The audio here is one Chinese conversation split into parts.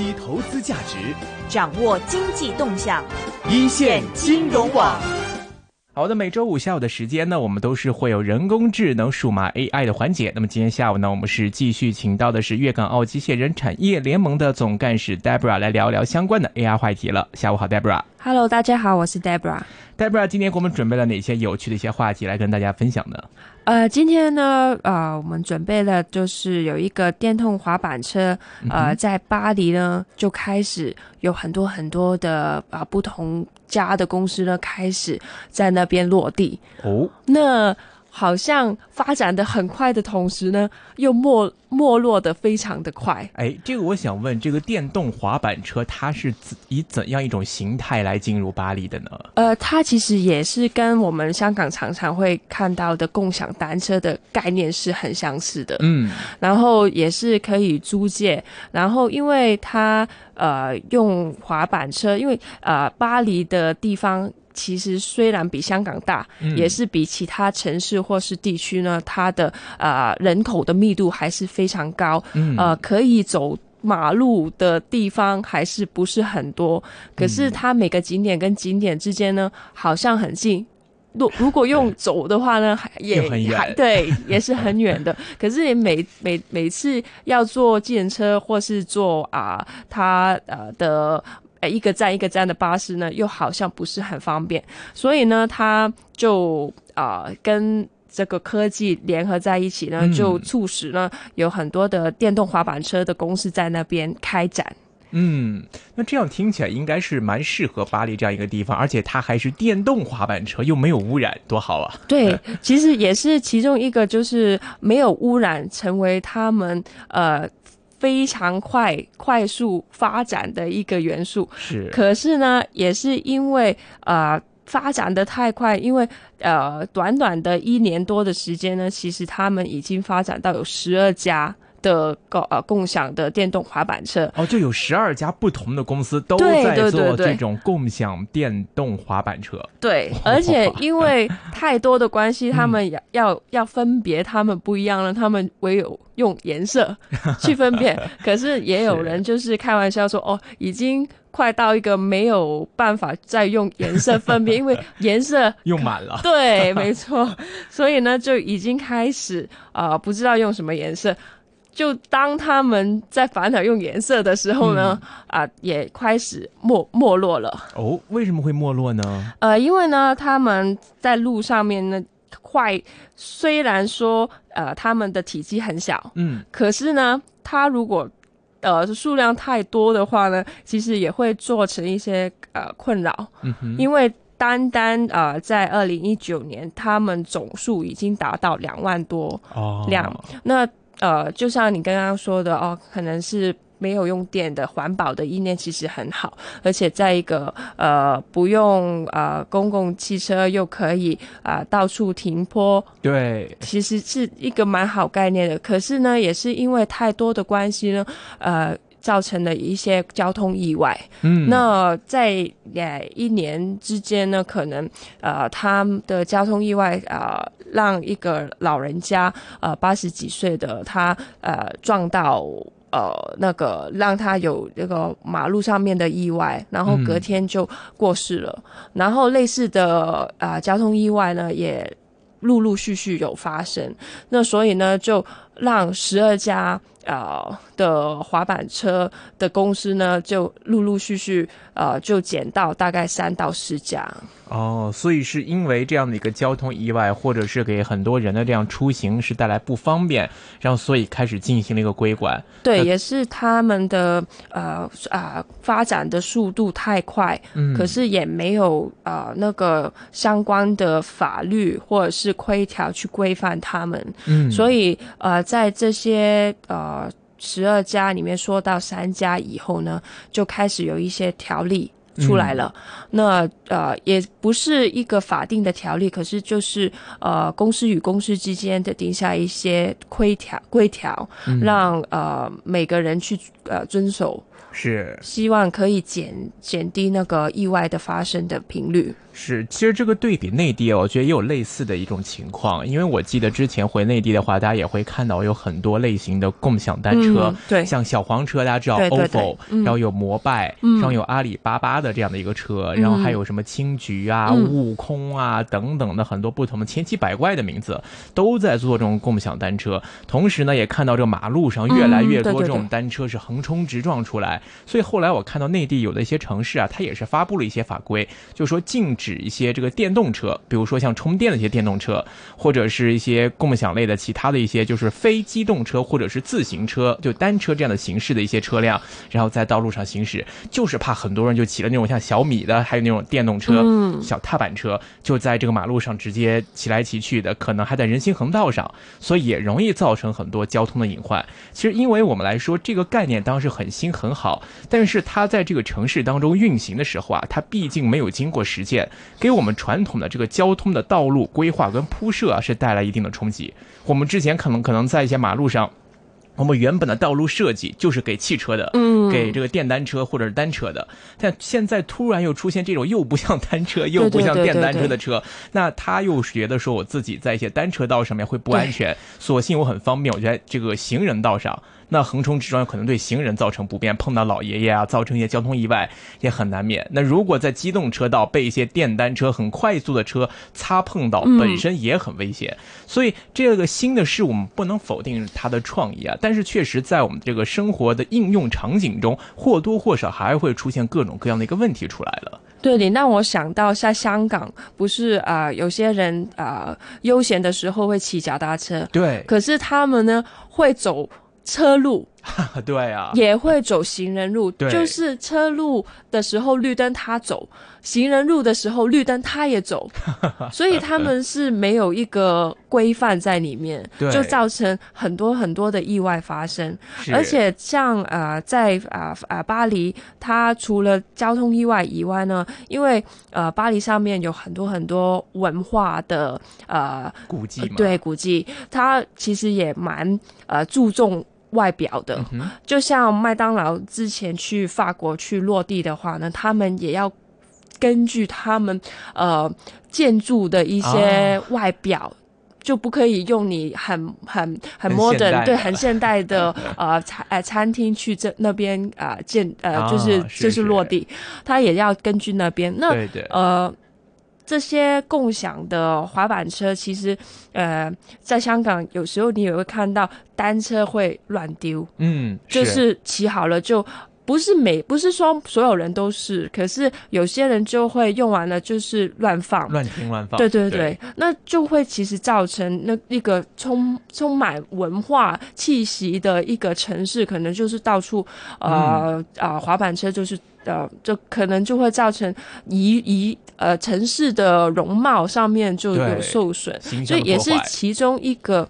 析投资价值，掌握经济动向，一线金融网。好的，每周五下午的时间呢，我们都是会有人工智能、数码 AI 的环节。那么今天下午呢，我们是继续请到的是粤港澳机械人产业联盟的总干事 Debra 来聊聊相关的 AI 话题了。下午好，Debra。Hello，大家好，我是 Debra。Debra，今天给我们准备了哪些有趣的一些话题来跟大家分享呢？呃，今天呢，呃，我们准备了就是有一个电动滑板车，呃，在巴黎呢就开始有很多很多的啊不同家的公司呢开始在那边落地。哦，那好像发展的很快的同时呢，又没没落的非常的快。哎，这个我想问，这个电动滑板车它是怎以怎样一种形态来进入巴黎的呢？呃，它其实也是跟我们香港常常会看到的共享单车的概念是很相似的。嗯，然后也是可以租借，然后因为它呃用滑板车，因为呃巴黎的地方其实虽然比香港大，也是比其他城市或是地区呢，它的呃人口的密度还是非常高，呃可以走。马路的地方还是不是很多，可是它每个景点跟景点之间呢，好像很近。如如果用走的话呢，也又很远还对，也是很远的。可是你每每每次要坐计程车或是坐啊，它呃的呃一个站一个站的巴士呢，又好像不是很方便。所以呢，它就啊、跟这个科技联合在一起呢，嗯就促使呢有很多的电动滑板车的公司在那边开展。嗯，那这样听起来应该是蛮适合巴黎这样一个地方，而且它还是电动滑板车，又没有污染，多好啊！对，其实也是其中一个，就是没有污染，成为他们呃非常快快速发展的一个元素。是，可是呢，也是因为呃发展的太快，因为呃短短的一年多的时间呢，其实他们已经发展到有十二家的共呃共享的电动滑板车。哦，就有十二家不同的公司都对在做这种共享电动滑板车。对，而且 因为太多的关系，他们要要要分别，他们不一样了，他们唯有用颜色 去分辨。可是也有人就是开玩笑说，哦，已经快到一个没有办法再用颜色分辨，因为 颜色用满了，对，没错，所以呢就已经开始啊、呃不知道用什么颜色。就当他们在烦恼用颜色的时候呢，啊、也开始没没落了。哦，为什么会没落呢？呃，因为呢，他们在路上面呢，快虽然说呃他们的体积很小，嗯，可是呢，它如果呃数量太多的话呢，其实也会造成一些呃困扰，嗯哼，因为单单呃在二零一九年，他们总数已经达到两万多哦，辆。那呃，就像你刚刚说的哦，可能是没有用电的环保的意念其实很好，而且在一个呃不用呃公共汽车又可以啊、呃到处停泊，对，其实是一个蛮好概念的。可是呢，也是因为太多的关系呢，呃。造成了一些交通意外。嗯，那在呃一年之间呢，可能呃他的交通意外呃让一个老人家呃八十几岁的他呃撞到。呃，那个让他有那个马路上面的意外，然后隔天就过世了。然后类似的呃交通意外呢，也陆陆续续有发生。那所以呢，就让十二家呃的滑板车的公司呢，就陆陆续续呃就减到大概三到四家。哦，所以是因为这样的一个交通意外，或者是给很多人的这样出行是带来不方便，然后所以开始进行了一个规管。对，也是他们的呃啊、发展的速度太快，嗯，可是也没有呃那个相关的法律或者是规条去规范他们。嗯，所以呃，在这些呃十二家里面说到三家以后呢，就开始有一些条例出来了。那呃，也不是一个法定的条例，可是就是呃，公司与公司之间的定下一些规条规条，让呃每个人去呃遵守。是。希望可以减减低那个意外的发生的频率。是，其实这个对比内地，我觉得也有类似的一种情况，因为我记得之前回内地的话，大家也会看到有很多类型的共享单车，嗯对。像小黄车，大家知道对对。OFO，嗯。然后有摩拜，嗯然后有阿里巴巴的这样的一个车，然后还有什么青桔啊、嗯。悟空啊等等的很多不同的千奇百怪的名字，都在做这种共享单车。同时呢，也看到这马路上越来越多这种单车是横冲直撞出来，所以后来我看到内地有的一些城市啊，它也是发布了一些法规，就说禁止一些这个电动车，比如说像充电的一些电动车，或者是一些共享类的其他的一些就是非机动车或者是自行车，就单车这样的形式的一些车辆，然后在道路上行驶，就是怕很多人就骑了那种像小米的，还有那种电动车、嗯小踏板车，就在这个马路上直接骑来骑去的，可能还在人行横道上，所以也容易造成很多交通的隐患。其实，因为我们来说，这个概念当时很新很好，但是它在这个城市当中运行的时候啊，它毕竟没有经过实践，给我们传统的这个交通的道路规划跟铺设啊，是带来一定的冲击。我们之前可能可能在一些马路上。我们原本的道路设计就是给汽车的，嗯给这个电单车或者是单车的，但现在突然又出现这种又不像单车又不像电单车对的车，那他又觉得说我自己在一些单车道上面会不安全，索性我很方便，我觉得这个行人道上。那横冲直撞可能对行人造成不便，碰到老爷爷啊，造成一些交通意外也很难免。那如果在机动车道被一些电单车很快速的车擦碰到，嗯本身也很危险。所以这个新的事物，我们不能否定它的创意啊，但是确实在我们这个生活的应用场景中，或多或少还会出现各种各样的一个问题出来了。对你让我想到，在香港不是啊、呃有些人啊、呃悠闲的时候会骑脚踏车，对，可是他们呢会走车路，对啊，也会走行人路，对。就是车路的时候绿灯他走，行人路的时候绿灯他也走，所以他们是没有一个规范在里面，就造成很多很多的意外发生。而且像呃在啊啊、巴黎，它除了交通意外以外呢，因为呃巴黎上面有很多很多文化的呃古迹嘛，对古迹，它其实也蛮呃注重。外表的，嗯就像麦当劳之前去法国去落地的话呢，他们也要根据他们呃建筑的一些啊。外表。就不可以用你很很很很 modern 对很现代的 呃餐呃餐厅去这那边啊、呃建呃啊就是就是是。落地，他也要根据那边。那呃，这些共享的滑板车，其实呃，在香港有时候你也会看到单车会乱丢，嗯，就是骑好了就。不是每不是说所有人都是，可是有些人就会用完了就是乱放，乱停乱放，对对对，那就会其实造成那一个充充满文化气息的一个城市，可能就是到处呃啊、滑板车就是呃，就可能就会造成一一呃城市的容貌上面就有受损，所以也是其中一个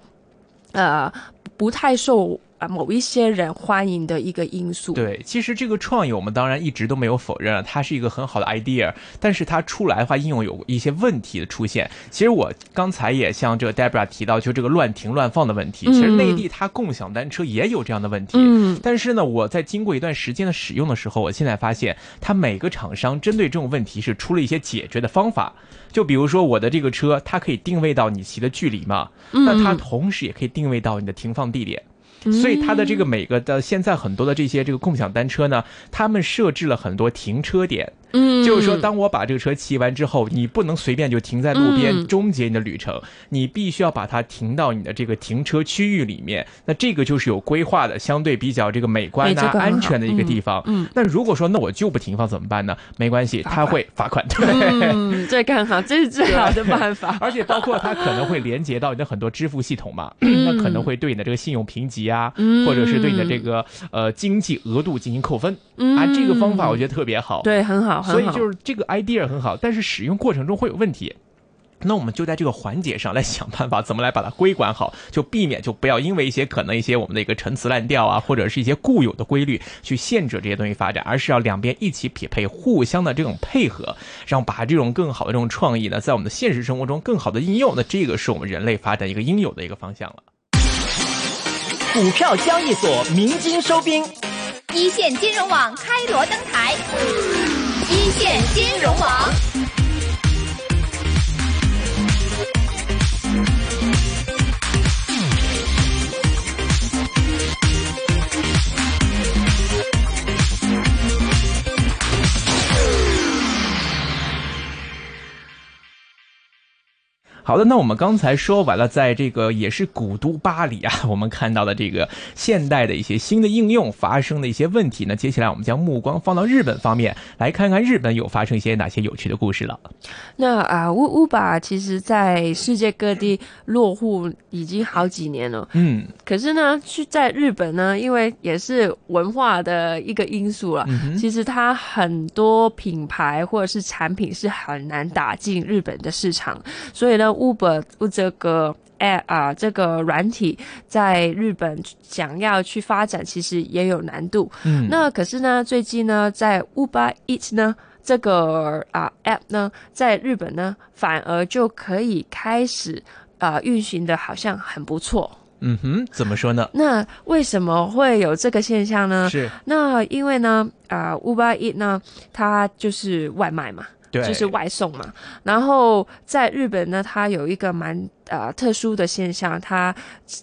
呃不太受啊某一些人欢迎的一个因素。对，其实这个创意我们当然一直都没有否认，它是一个很好的 idea，但是它出来的话应用有一些问题的出现。其实我刚才也像这个 Debra 提到，就这个乱停乱放的问题。其实嗯内地它共享单车也有这样的问题。嗯，但是呢，我在经过一段时间的使用的时候，我现在发现，它每个厂商针对这种问题是出了一些解决的方法。就比如说我的这个车，它可以定位到你骑的距离嘛，嗯那它同时也可以定位到你的停放地点。所以它的这个每个的现在很多的这些这个共享单车呢，他们设置了很多停车点，嗯，就是说，当我把这个车骑完之后，你不能随便就停在路边嗯终结你的旅程，你必须要把它停到你的这个停车区域里面。那这个就是有规划的，相对比较这个美观啊、安全的一个地方。嗯嗯那如果说那我就不停放怎么办呢？没关系，他会罚款。对。嗯，这个很好，这是最好的办法。而且包括它可能会连接到你的很多支付系统嘛，嗯那可能会对你的这个信用评级啊，嗯或者是对你的这个呃经济额度进行扣分、嗯啊。这个方法我觉得特别好。对，很好，很好。所以就是这个 idea 很好，但是使用过程中会有问题。那我们就在这个环节上来想办法，怎么来把它规管好，就避免就不要因为一些可能一些我们的一个陈词滥调啊，或者是一些固有的规律去限制这些东西发展，而是要两边一起匹配，互相的这种配合，让把这种更好的这种创意呢，在我们的现实生活中更好的应用。那这个是我们人类发展一个应有的一个方向了。股票交易所鸣金收兵，一线金融网开锣登台，一线金融网。好的，那我们刚才说完了，在这个也是古都巴黎啊，我们看到的这个现代的一些新的应用发生的一些问题呢。接下来我们将目光放到日本方面，来看看日本有发生一些哪些有趣的故事了。那啊，乌乌巴其实在世界各地落户已经好几年了，嗯，可是呢，去在日本呢，因为也是文化的一个因素了，其实它很多品牌或者是产品是很难打进日本的市场，所以呢。Uber 这个 App 啊，这个软体在日本想要去发展，其实也有难度。嗯，那可是呢，最近呢，在 Uber Eat 呢这个啊 App 呢，在日本呢，反而就可以开始啊运行的，好像很不错。嗯哼，怎么说呢？那为什么会有这个现象呢？是那因为呢，啊 Uber Eat 呢，它就是外卖嘛。就是外送嘛，然后在日本呢，它有一个蛮。呃，特殊的现象，它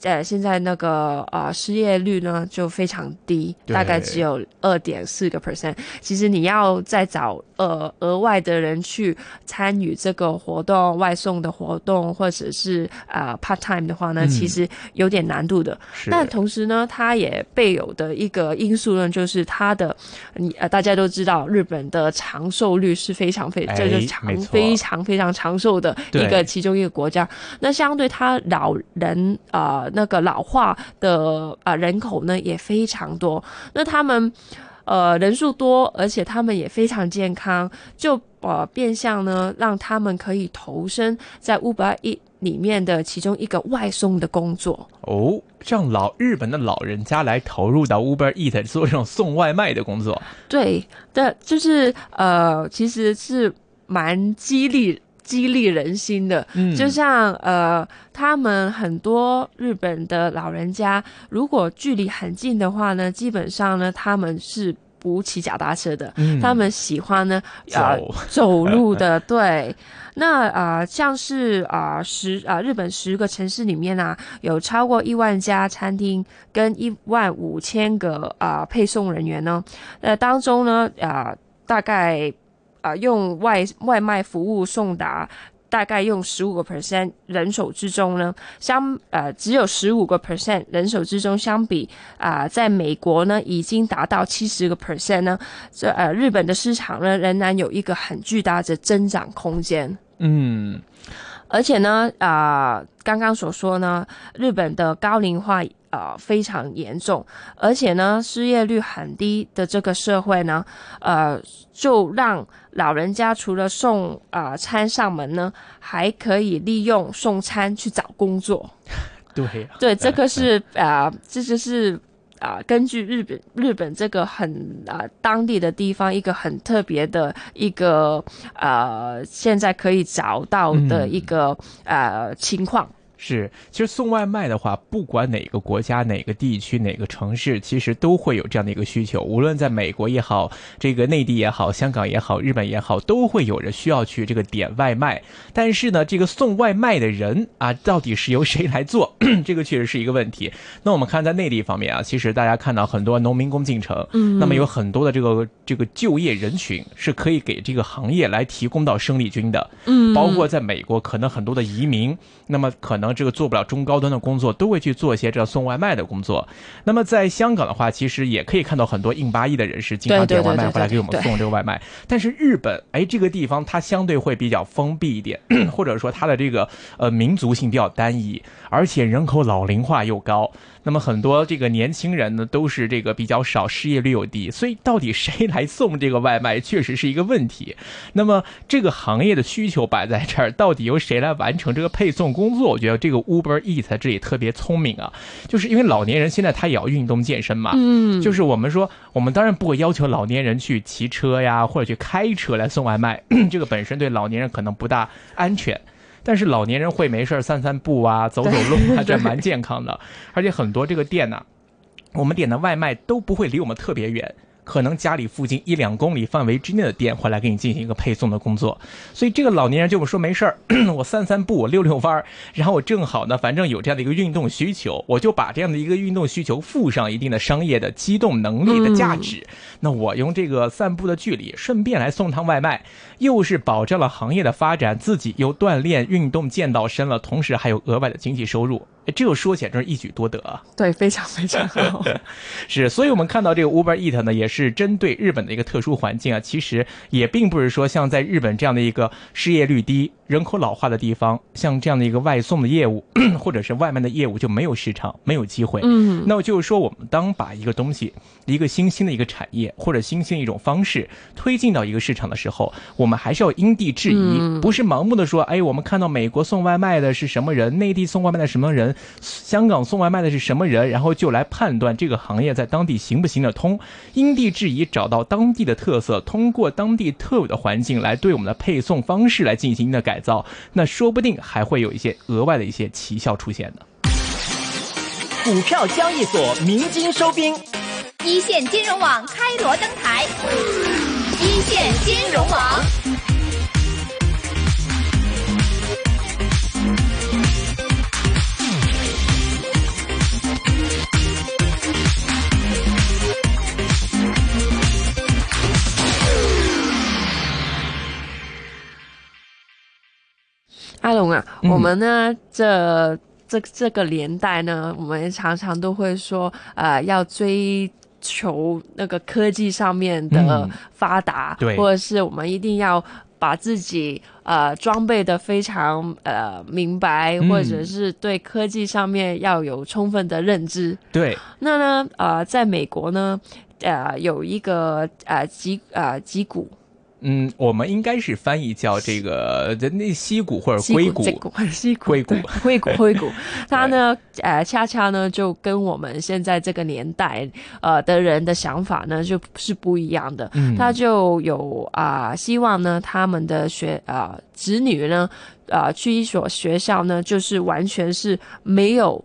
呃现在那个呃失业率呢就非常低，大概只有二点四个 percent。其实你要再找呃额外的人去参与这个活动、外送的活动，或者是呃 part time 的话呢，其实有点难度的。但同时呢，它也备有的一个因素呢，就是它的你呃大家都知道，日本的长寿率是非常非这个长非常非常长寿的一个其中一个国家。那相对它老人啊，那个老化的啊人口呢也非常多。那他们呃人数多，而且他们也非常健康，就呃变相呢让他们可以投身在 Uber E 里面的其中一个外送的工作。哦，让老日本的老人家来投入到 Uber Eat 做这种送外卖的工作。对的，就是呃，其实是蛮激励。激励人心的，就像呃，他们很多日本的老人家，如果距离很近的话呢，基本上呢，他们是不骑脚踏车的，他们喜欢呢啊走。路的。对，那啊，像是啊十啊日本十个城市里面啊，有超过一万家餐厅跟一万五千个啊配送人员呢，呃当中呢啊大概。啊，用外外卖服务送达，大概用十五个 percent 人手之中呢，相呃只有十五个 percent 人手之中，相比啊，在美国呢已经达到七十个 percent 呢，这呃日本的市场呢仍然有一个很巨大的增长空间。嗯，而且呢啊，刚刚所说呢，日本的高龄化。呃，非常严重，而且呢，失业率很低的这个社会呢，呃，就让老人家除了送啊餐上门呢，还可以利用送餐去找工作。对，对，这个 是啊，这就是啊，根据日本日本这个很啊当地的地方一个很特别的一个呃，现在可以找到的一个呃情况。是，其实送外卖的话，不管哪个国家、哪个地区、哪个城市，其实都会有这样的一个需求。无论在美国也好，这个内地也好，香港也好，日本也好，都会有人需要去这个点外卖。但是呢，这个送外卖的人啊，到底是由谁来做？这个确实是一个问题。那我们看在内地方面啊，其实大家看到很多农民工进城，嗯，那么有很多的这个这个就业人群是可以给这个行业来提供到生力军的，嗯，包括在美国，可能很多的移民，那么可能。这个做不了中高端的工作，都会去做一些这送外卖的工作。那么在香港的话，其实也可以看到很多印巴裔的人士经常点外卖回来给我们送这个外卖。但是日本，哎，这个地方它相对会比较封闭一点，或者说它的这个呃民族性比较单一，而且人口老龄化又高。那么很多这个年轻人呢，都是这个比较少，失业率又低，所以到底谁来送这个外卖，确实是一个问题。那么这个行业的需求摆在这儿，到底由谁来完成这个配送工作？我觉得这个 Uber Eat 这里特别聪明啊，就是因为老年人现在他也要运动健身嘛，嗯，就是我们说，我们当然不会要求老年人去骑车呀，或者去开车来送外卖，这个本身对老年人可能不大安全。但是老年人会没事散散步啊，走走路啊，这蛮健康的。而且很多这个店呢，我们点的外卖都不会离我们特别远。可能家里附近一两公里范围之内的店会来给你进行一个配送的工作，所以这个老年人就说没事儿，我散散步，我溜溜弯儿，然后我正好呢，反正有这样的一个运动需求，我就把这样的一个运动需求附上一定的商业的机动能力的价值。那我用这个散步的距离，顺便来送趟外卖，又是保证了行业的发展，自己又锻炼运动健到身了，同时还有额外的经济收入。这个说起来真是一举多得啊！对，非常非常好。是，所以我们看到这个 Uber Eat 呢，也是是针对日本的一个特殊环境啊。其实也并不是说像在日本这样的一个失业率低、人口老化的地方，像这样的一个外送的业务 或者是外卖的业务就没有市场、没有机会。嗯，那么就是说，我们当把一个东西、一个新兴的一个产业或者新兴一种方式推进到一个市场的时候，我们还是要因地制宜，不是盲目的说，哎，我们看到美国送外卖的是什么人，内地送外卖的什么人。香港送外卖的是什么人？然后就来判断这个行业在当地行不行得通，因地制宜，找到当地的特色，通过当地特有的环境来对我们的配送方式来进行的改造，那说不定还会有一些额外的一些奇效出现呢。股票交易所鸣金收兵，一线金融网开锣登台，一线金融网。我们呢这这这个年代呢，我们常常都会说，呃，要追求那个科技上面的发达，对，或者是我们一定要把自己呃装备的非常呃明白，或者是对科技上面要有充分的认知。对，那呢，呃，在美国呢，呃，有一个呃吉呃吉谷。嗯，我们应该是翻译叫这个那溪谷或者硅谷，溪谷硅谷。硅谷硅谷。它呢，呃，恰恰呢，就跟我们现在这个年代呃的人的想法呢，就是不一样的。嗯。他就有啊，希望呢，他们的学啊子女呢，啊去一所学校呢，就是完全是没有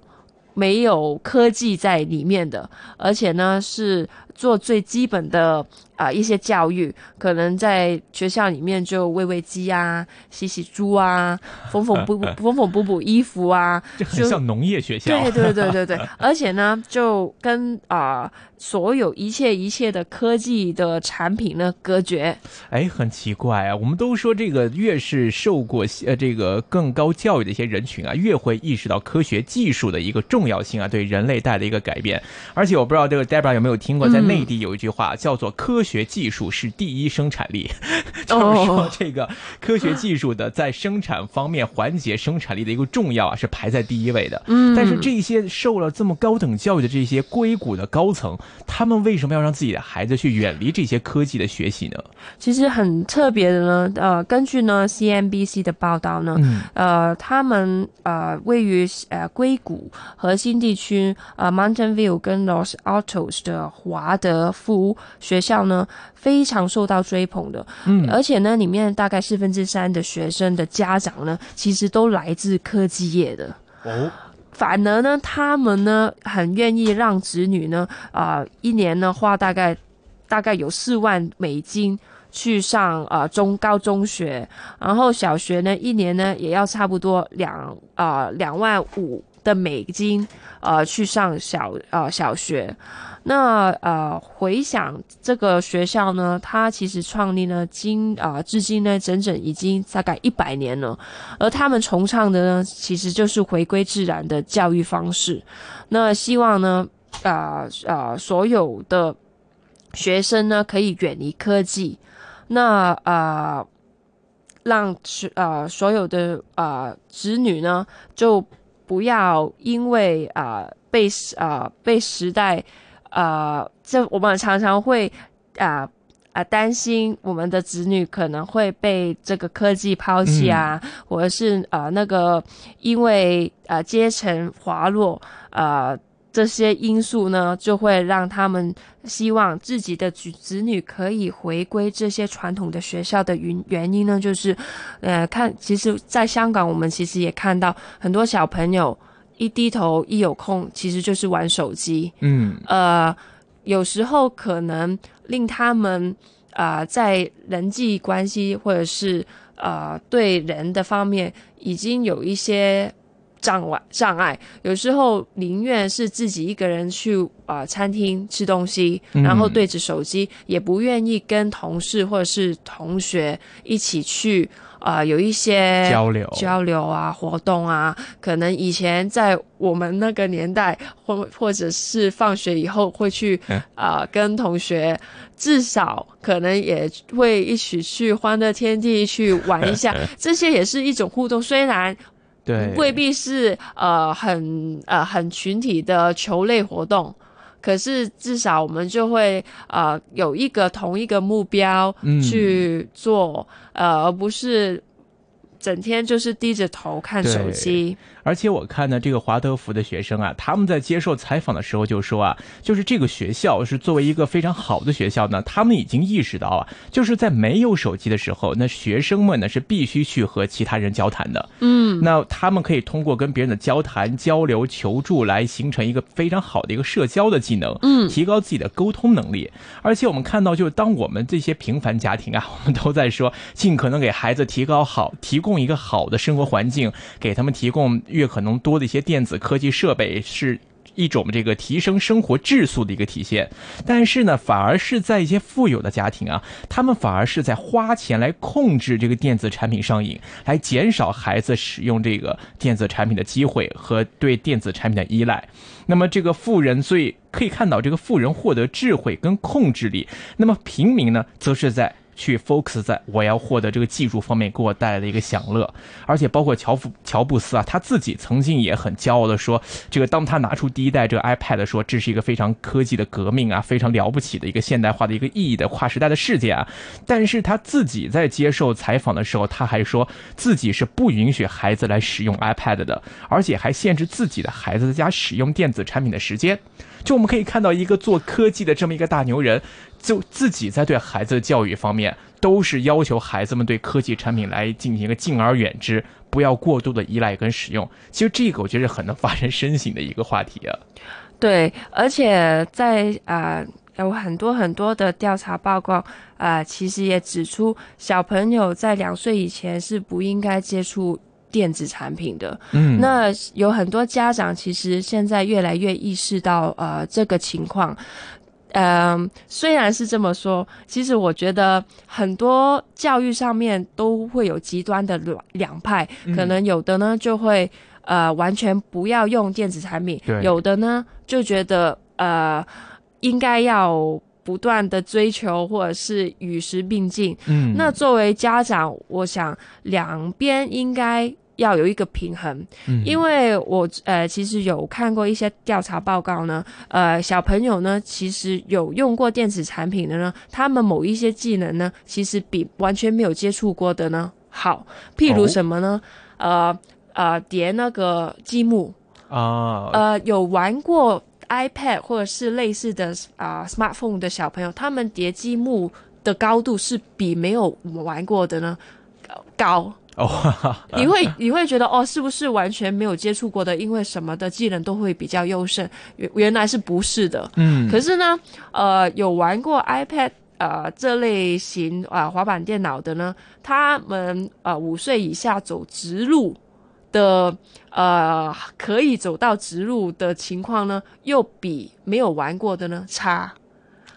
没有科技在里面的，而且呢是做最基本的。啊，一些教育可能在学校里面就喂喂鸡啊，洗洗猪啊，缝缝补补缝缝补补衣服啊，就很像农业学校。对对对对对，而且呢，就跟啊所有一切一切的科技的产品呢隔绝。哎，很奇怪啊，我们都说这个越是受过呃这个更高教育的一些人群啊，越会意识到科学技术的一个重要性啊，对人类带来一个改变。而且我不知道这个 Debra 有没有听过，在内地有一句话叫做“科学”。技术是第一生产力，就是说这个科学技术的在生产方面缓解生产力的一个重要啊，是排在第一位的。嗯，但是这些受了这么高等教育的这些硅谷的高层，他们为什么要让自己的孩子去远离这些科技的学习呢？其实很特别的呢，呃，根据呢 CNBC 的报道呢，呃，他们呃位于呃硅谷核心地区呃 Mountain View 跟 Los Altos 的华德福学校呢。非常受到追捧的，嗯，而且呢，里面大概四分之三的学生的家长呢，其实都来自科技业的哦。反而呢，他们呢很愿意让子女呢，啊，一年呢花大概大概有四万美金去上啊中高中学，然后小学呢一年呢也要差不多两啊两万五的美金呃去上小啊小学。那呃，回想这个学校呢，它其实创立呢，今啊至今呢，整整已经大概一百年了。而他们崇尚的呢，其实就是回归自然的教育方式。那希望呢，啊啊，所有的学生呢，可以远离科技。那啊，让啊所有的啊子女呢，就不要因为啊被啊被时代。啊，这我们常常会啊啊担心我们的子女可能会被这个科技抛弃啊，或者是呃那个因为呃阶层滑落呃这些因素呢，就会让他们希望自己的子子女可以回归这些传统的学校的原原因呢，就是呃看，其实，在香港我们其实也看到很多小朋友。一低头一有空，其实就是玩手机。嗯呃，有时候可能令他们啊、呃在人际关系或者是呃对人的方面已经有一些障碍障碍，有时候宁愿是自己一个人去啊、呃餐厅吃东西，嗯然后对着手机，也不愿意跟同事或者是同学一起去啊、呃有一些交流交流啊活动啊，可能以前在我们那个年代，或或者是放学以后会去嗯啊、呃跟同学。至少可能也会一起去欢乐天地去玩一下，这些也是一种互动。虽然对，未必是呃很呃很群体的球类活动，可是至少我们就会呃有一个同一个目标嗯。去做，呃而不是整天就是低着头看手机。而且我看呢，这个华德福的学生啊，他们在接受采访的时候就说啊，就是这个学校是作为一个非常好的学校呢，他们已经意识到啊，就是在没有手机的时候，那学生们呢是必须去和其他人交谈的。嗯，那他们可以通过跟别人的交谈、交流、求助来形成一个非常好的一个社交的技能，嗯，提高自己的沟通能力。而且我们看到，就是当我们这些平凡家庭啊，我们都在说，尽可能给孩子提高好，提供一个好的生活环境，给他们提供越可能多的一些电子科技设备是。一种这个提升生活质素的一个体现，但是呢，反而是在一些富有的家庭啊，他们反而是在花钱来控制这个电子产品上瘾，来减少孩子使用这个电子产品的机会和对电子产品的依赖。那么这个富人，所以可以看到这个富人获得智慧跟控制力，那么平民呢，则是在。去 focus 在我要获得这个技术方面给我带来的一个享乐，而且包括乔布乔布斯啊，他自己曾经也很骄傲的说，这个当他拿出第一代这个 iPad 说这是一个非常科技的革命啊，非常了不起的一个现代化的一个意义的跨时代的事件啊，但是他自己在接受采访的时候，他还说自己是不允许孩子来使用 iPad 的，而且还限制自己的孩子在家使用电子产品的时间。就我们可以看到一个做科技的这么一个大牛人，就自己在对孩子的教育方面，都是要求孩子们对科技产品来进行一个敬而远之，不要过度的依赖跟使用。其实这个我觉得是很能发人深省的一个话题啊。对，而且在啊、呃、有很多很多的调查报告啊、呃其实也指出，小朋友在两岁以前是不应该接触电子产品的。嗯那有很多家长其实现在越来越意识到呃这个情况。嗯，虽然是这么说，其实我觉得很多教育上面都会有极端的两两派，可能有的呢就会呃完全不要用电子产品，有的呢就觉得呃应该要不断的追求或者是与时并进。嗯。那作为家长，我想两边应该要有一个平衡，嗯。因为我呃其实有看过一些调查报告呢，呃小朋友呢其实有用过电子产品的呢，他们某一些技能呢，其实比完全没有接触过的呢好，譬如哦什么呢？呃呃叠那个积木，啊，呃有玩过 iPad 或者是类似的啊、smartphone 的小朋友，他们叠积木的高度是比没有玩过的呢高。哦，哈 哈你会你会觉得哦，是不是完全没有接触过的？因为什么的技能都会比较优胜？原原来是不是的？嗯，可是呢，呃，有玩过 iPad 呃这类型啊、滑板电脑的呢，他们呃五岁以下走直路的呃可以走到直路的情况呢，又比没有玩过的呢差。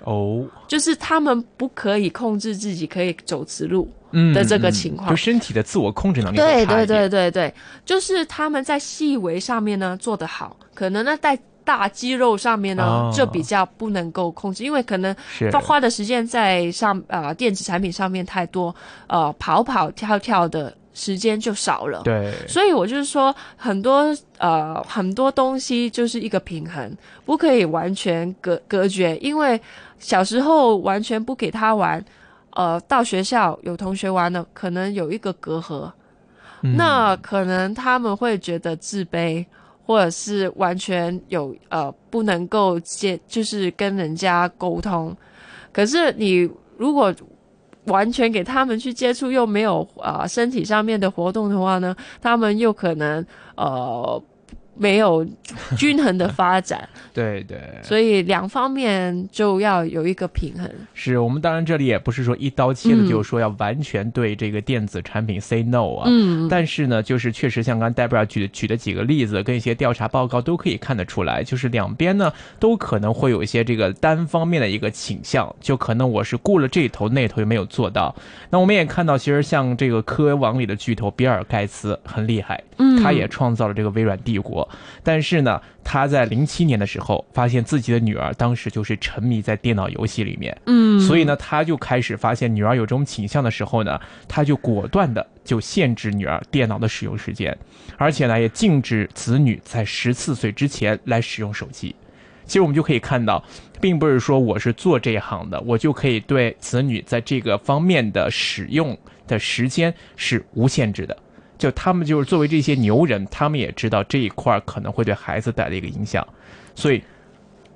哦，就是他们不可以控制自己可以走直路，嗯的这个嗯情况。就身体的自我控制能力会对对对对对，就是他们在细微上面呢做得好，可能呢在大肌肉上面呢、哦。就比较不能够控制，因为可能是。花花的时间在上呃电子产品上面太多，呃跑跑跳跳的时间就少了。对，所以我就是说，很多呃很多东西就是一个平衡，不可以完全隔隔绝，因为小时候完全不给他玩，呃，到学校有同学玩了，可能有一个隔阂，嗯那可能他们会觉得自卑，或者是完全有呃不能够接，就是跟人家沟通。可是你如果完全给他们去接触，又没有啊身体上面的活动的话呢，他们又可能呃没有均衡的发展，对对，所以两方面就要有一个平衡。是我们当然这里也不是说一刀切的，嗯就是说要完全对这个电子产品 say no 啊。嗯，但是呢，就是确实像刚才 Debra 举的举的几个例子，跟一些调查报告都可以看得出来，就是两边呢都可能会有一些这个单方面的一个倾向，就可能我是顾了这头，那头又没有做到。那我们也看到，其实像这个科网里的巨头比尔盖茨很厉害，嗯他也创造了这个微软帝国，但是呢，他在零七年的时候发现自己的女儿当时就是沉迷在电脑游戏里面，嗯，所以呢，他就开始发现女儿有这种倾向的时候呢，他就果断的就限制女儿电脑的使用时间，而且呢，也禁止子女在十四岁之前来使用手机。其实我们就可以看到，并不是说我是做这一行的，我就可以对子女在这个方面的使用的时间是无限制的。就他们就是作为这些牛人，他们也知道这一块可能会对孩子带来一个影响，所以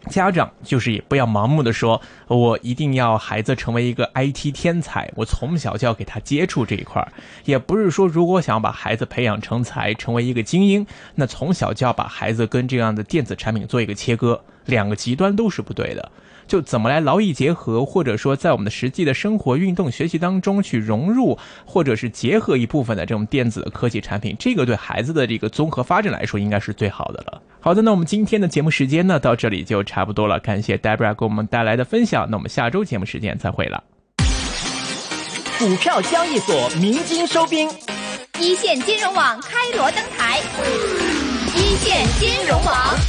家长就是也不要盲目的说，我一定要孩子成为一个 IT 天才，我从小就要给他接触这一块，也不是说如果想把孩子培养成才，成为一个精英，那从小就要把孩子跟这样的电子产品做一个切割，两个极端都是不对的。就怎么来劳逸结合，或者说在我们的实际的生活、运动、学习当中去融入，或者是结合一部分的这种电子科技产品，这个对孩子的这个综合发展来说，应该是最好的了。好的，那我们今天的节目时间呢，到这里就差不多了。感谢 Debra 给我们带来的分享，那我们下周节目时间再会了。股票交易所鸣金收兵。一线金融网开锣登台，一线金融网。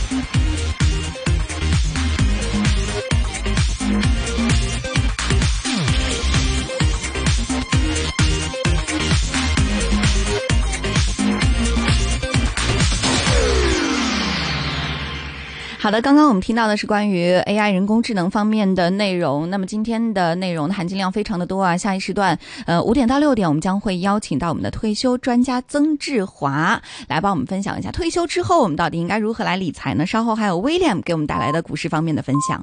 好的，刚刚我们听到的是关于 AI 人工智能方面的内容。那么今天的内容的含金量非常的多啊。下一时段，呃，五点到六点，我们将会邀请到我们的退休专家曾志华来帮我们分享一下退休之后我们到底应该如何来理财呢？稍后还有 William 给我们带来的股市方面的分享。